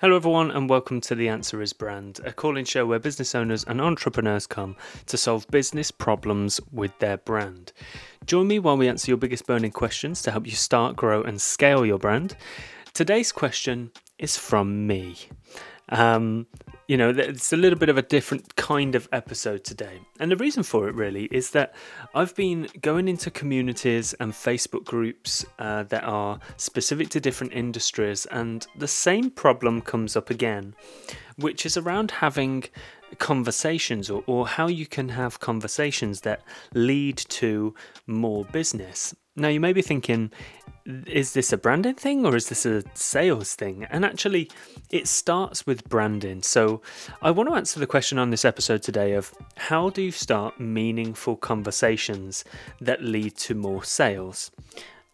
Hello, everyone, and welcome to The Answer is Brand, a call in show where business owners and entrepreneurs come to solve business problems with their brand. Join me while we answer your biggest burning questions to help you start, grow, and scale your brand. Today's question is from me. Um, you know, it's a little bit of a different kind of episode today. And the reason for it really is that I've been going into communities and Facebook groups uh, that are specific to different industries, and the same problem comes up again, which is around having conversations or, or how you can have conversations that lead to more business. Now, you may be thinking, is this a branding thing or is this a sales thing? And actually, it starts with branding. So, I want to answer the question on this episode today of how do you start meaningful conversations that lead to more sales?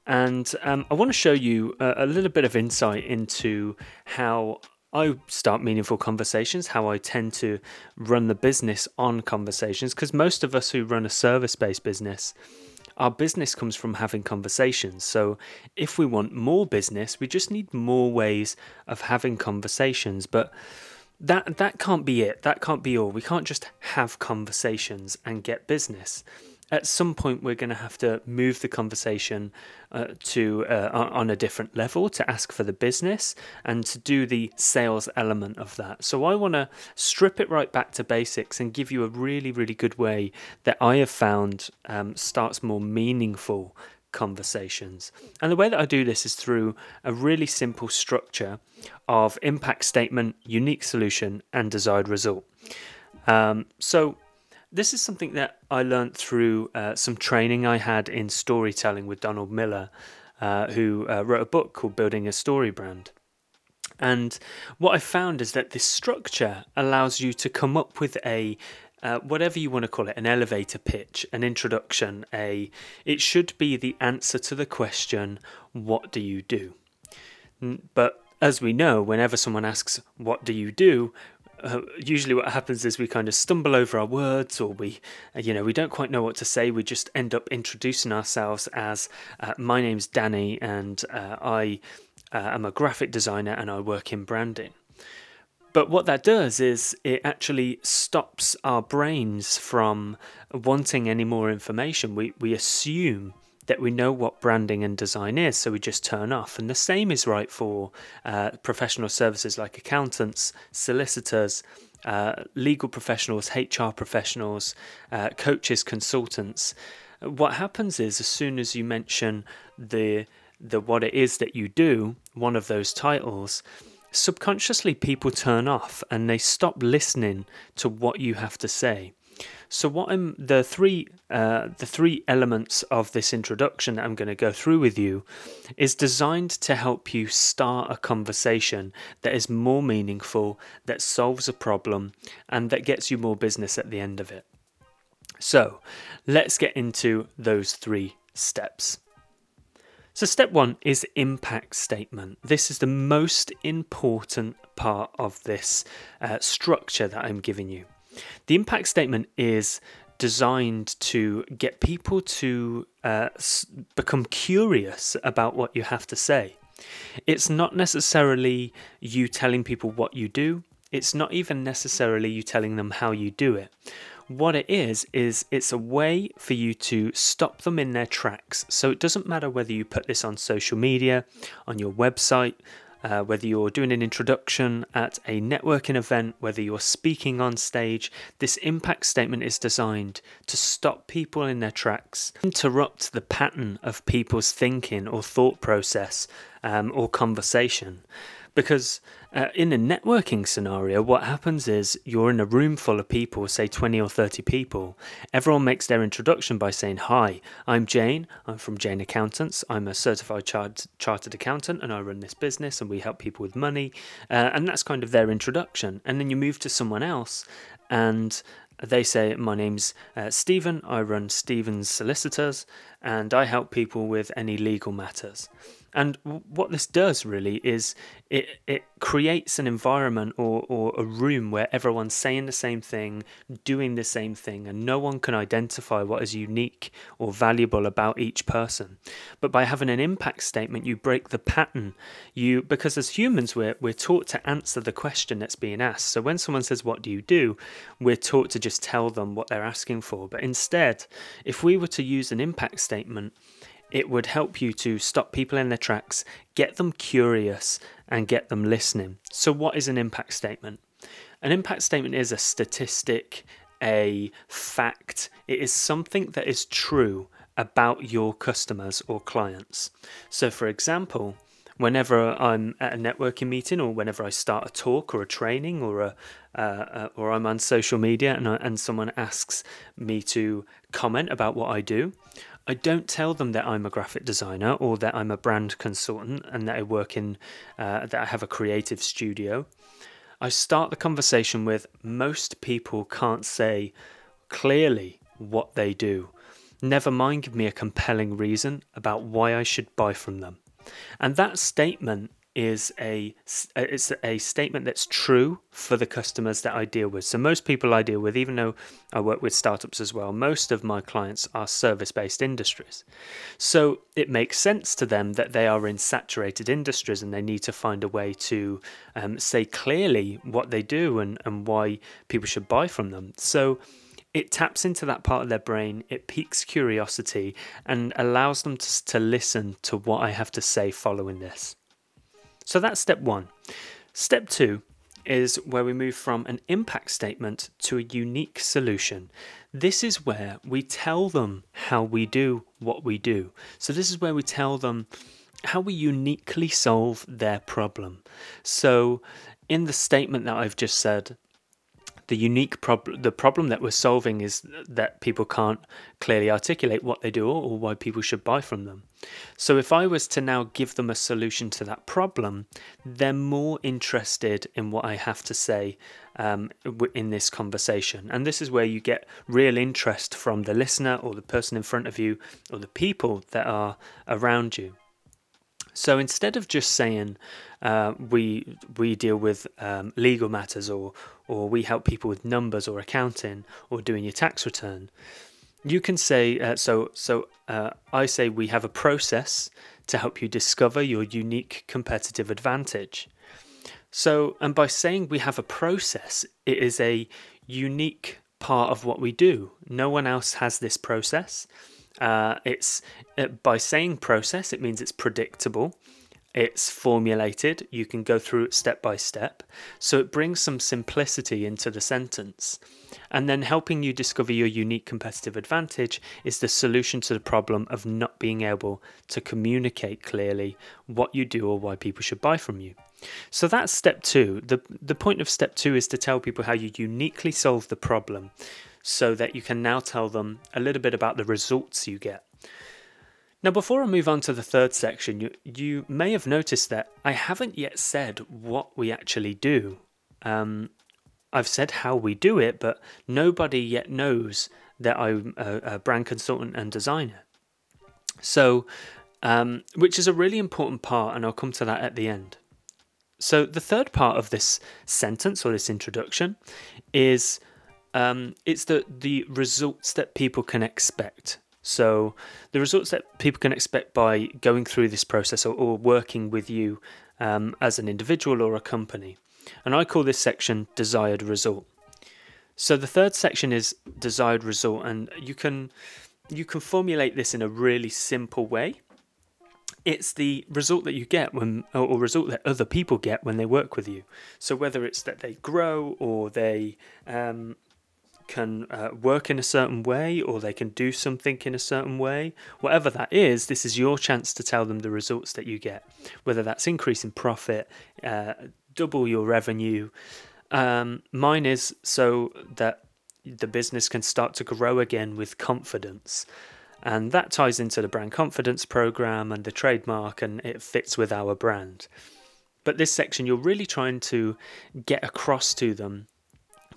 And um, I want to show you a, a little bit of insight into how I start meaningful conversations, how I tend to run the business on conversations, because most of us who run a service based business, our business comes from having conversations. So if we want more business, we just need more ways of having conversations. But that that can't be it. That can't be all. We can't just have conversations and get business at some point we're going to have to move the conversation uh, to uh, on a different level to ask for the business and to do the sales element of that. So I want to strip it right back to basics and give you a really really good way that I have found um, starts more meaningful conversations. And the way that I do this is through a really simple structure of impact statement, unique solution, and desired result. Um, so this is something that I learned through uh, some training I had in storytelling with Donald Miller, uh, who uh, wrote a book called Building a Story Brand. And what I found is that this structure allows you to come up with a uh, whatever you want to call it, an elevator pitch, an introduction, a it should be the answer to the question, what do you do? But as we know, whenever someone asks, what do you do? Uh, usually what happens is we kind of stumble over our words or we uh, you know we don't quite know what to say. We just end up introducing ourselves as uh, my name's danny and uh, i uh, am a graphic designer and i work in branding. But what that does is it actually stops our brains from wanting any more information. We we assume that we know what branding and design is, so we just turn off. And the same is right for uh, professional services like accountants, solicitors, uh, legal professionals, HR professionals, uh, coaches, consultants. What happens is, as soon as you mention the the what it is that you do, one of those titles, subconsciously people turn off and they stop listening to what you have to say. So what I'm the three uh, the three elements of this introduction that I'm going to go through with you is designed to help you start a conversation that is more meaningful, that solves a problem, and that gets you more business at the end of it. So let's get into those three steps. So, step one is impact statement. This is the most important part of this uh, structure that I'm giving you. The impact statement is designed to get people to uh, become curious about what you have to say. It's not necessarily you telling people what you do, it's not even necessarily you telling them how you do it. What it is, is it's a way for you to stop them in their tracks. So it doesn't matter whether you put this on social media, on your website, uh, whether you're doing an introduction at a networking event, whether you're speaking on stage, this impact statement is designed to stop people in their tracks, interrupt the pattern of people's thinking or thought process um, or conversation. Because uh, in a networking scenario, what happens is you're in a room full of people, say 20 or 30 people. Everyone makes their introduction by saying, Hi, I'm Jane. I'm from Jane Accountants. I'm a certified chart- chartered accountant and I run this business and we help people with money. Uh, and that's kind of their introduction. And then you move to someone else and they say, My name's uh, Stephen. I run Stephen's Solicitors and I help people with any legal matters. And what this does really is it, it creates an environment or, or a room where everyone's saying the same thing, doing the same thing, and no one can identify what is unique or valuable about each person. But by having an impact statement, you break the pattern. You because as humans we're we're taught to answer the question that's being asked. So when someone says, What do you do? we're taught to just tell them what they're asking for. But instead, if we were to use an impact statement, it would help you to stop people in their tracks, get them curious, and get them listening. So, what is an impact statement? An impact statement is a statistic, a fact, it is something that is true about your customers or clients. So, for example, whenever I'm at a networking meeting or whenever I start a talk or a training or a uh, uh, or I'm on social media and I, and someone asks me to comment about what I do, I don't tell them that I'm a graphic designer or that I'm a brand consultant and that I work in uh, that I have a creative studio. I start the conversation with most people can't say clearly what they do. Never mind give me a compelling reason about why I should buy from them. And that statement is a it's a statement that's true for the customers that I deal with. So most people I deal with, even though I work with startups as well, most of my clients are service-based industries. So it makes sense to them that they are in saturated industries and they need to find a way to um, say clearly what they do and, and why people should buy from them. So it taps into that part of their brain, it piques curiosity, and allows them to, to listen to what I have to say following this. So that's step one. Step two is where we move from an impact statement to a unique solution. This is where we tell them how we do what we do. So, this is where we tell them how we uniquely solve their problem. So, in the statement that I've just said, the unique problem the problem that we're solving is that people can't clearly articulate what they do or why people should buy from them. So if i was to now give them a solution to that problem they're more interested in what i have to say um, in this conversation. And this is where you get real interest from the listener or the person in front of you or the people that are around you. So instead of just saying uh, we we deal with um, legal matters or or we help people with numbers or accounting or doing your tax return, you can say uh, so. So uh, I say we have a process to help you discover your unique competitive advantage. So and by saying we have a process, it is a unique part of what we do. No one else has this process. Uh, it's uh, by saying process, it means it's predictable, it's formulated, you can go through it step by step. So it brings some simplicity into the sentence. And then helping you discover your unique competitive advantage is the solution to the problem of not being able to communicate clearly what you do or why people should buy from you. So that's step two. The, the point of step two is to tell people how you uniquely solve the problem so that you can now tell them a little bit about the results you get. Now, before I move on to the third section, you, you may have noticed that I haven't yet said what we actually do. Um, I've said how we do it, but nobody yet knows that I'm a, a brand consultant and designer. So, um, which is a really important part, and I'll come to that at the end. So, the third part of this sentence or this introduction is um, it's the the results that people can expect. So the results that people can expect by going through this process or, or working with you um, as an individual or a company, and I call this section desired result. So the third section is desired result, and you can you can formulate this in a really simple way. It's the result that you get when, or result that other people get when they work with you. So whether it's that they grow or they um, can uh, work in a certain way or they can do something in a certain way. Whatever that is, this is your chance to tell them the results that you get, whether that's increase in profit, uh, double your revenue. Um, mine is so that the business can start to grow again with confidence. And that ties into the brand confidence program and the trademark, and it fits with our brand. But this section, you're really trying to get across to them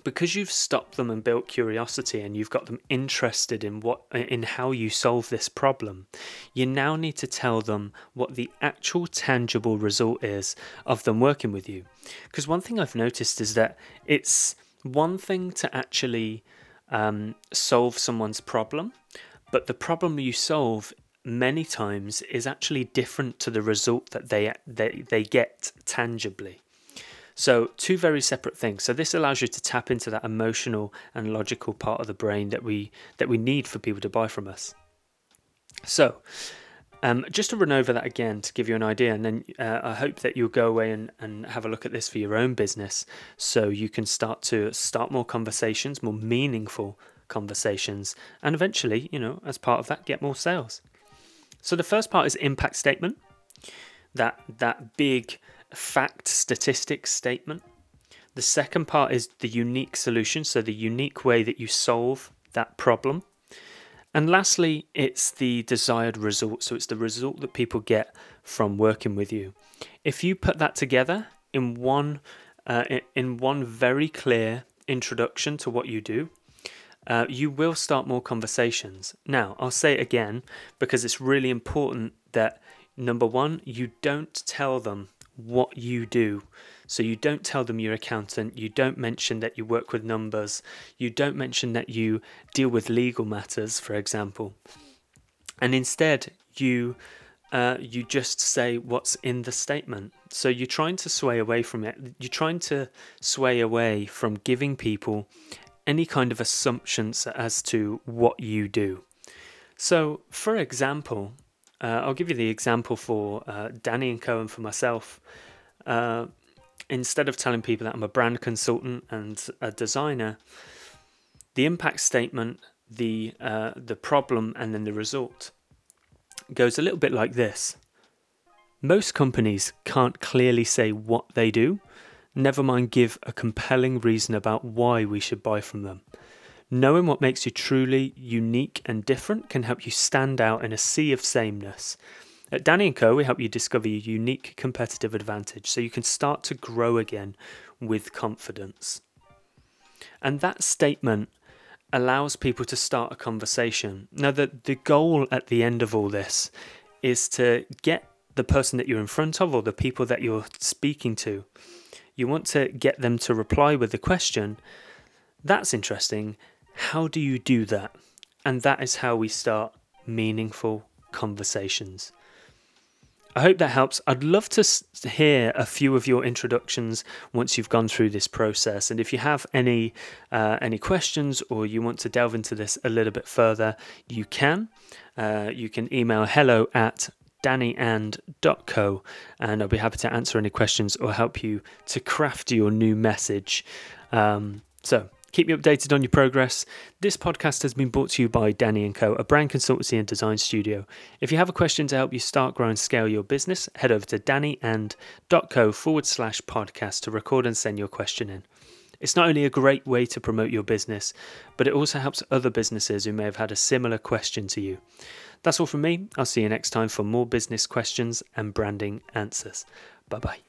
because you've stopped them and built curiosity and you've got them interested in what in how you solve this problem you now need to tell them what the actual tangible result is of them working with you. Because one thing i've noticed is that it's one thing to actually um, solve someone's problem but the problem you solve many times is actually different to the result that they they, they get tangibly so, two very separate things. So this allows you to tap into that emotional and logical part of the brain that we that we need for people to buy from us. So, um, just to run over that again to give you an idea, and then uh, I hope that you'll go away and, and have a look at this for your own business, so you can start to start more conversations, more meaningful conversations, and eventually, you know, as part of that, get more sales. So the first part is impact statement. That that big fact statistics statement. The second part is the unique solution, so the unique way that you solve that problem. And lastly, it's the desired result, so it's the result that people get from working with you. If you put that together in one uh, in one very clear introduction to what you do, uh, you will start more conversations. Now, I'll say it again because it's really important that number one, you don't tell them what you do. So you don't tell them you're accountant, you don't mention that you work with numbers, you don't mention that you deal with legal matters, for example. And instead, you uh, you just say what's in the statement. So you're trying to sway away from it. You're trying to sway away from giving people any kind of assumptions as to what you do. So, for example, uh, I'll give you the example for uh, Danny and Co. and for myself. Uh, instead of telling people that I'm a brand consultant and a designer, the impact statement, the uh, the problem, and then the result goes a little bit like this. Most companies can't clearly say what they do, never mind give a compelling reason about why we should buy from them. Knowing what makes you truly unique and different can help you stand out in a sea of sameness. At Danny & Co, we help you discover your unique competitive advantage so you can start to grow again with confidence. And that statement allows people to start a conversation. Now, the, the goal at the end of all this is to get the person that you're in front of or the people that you're speaking to, you want to get them to reply with the question, That's interesting. How do you do that? And that is how we start meaningful conversations. I hope that helps. I'd love to hear a few of your introductions once you've gone through this process. And if you have any uh, any questions or you want to delve into this a little bit further, you can. Uh, you can email hello at dannyand.co and I'll be happy to answer any questions or help you to craft your new message. Um, so Keep me updated on your progress. This podcast has been brought to you by Danny & Co., a brand consultancy and design studio. If you have a question to help you start, grow and scale your business, head over to dannyand.co forward slash podcast to record and send your question in. It's not only a great way to promote your business, but it also helps other businesses who may have had a similar question to you. That's all from me. I'll see you next time for more business questions and branding answers. Bye bye.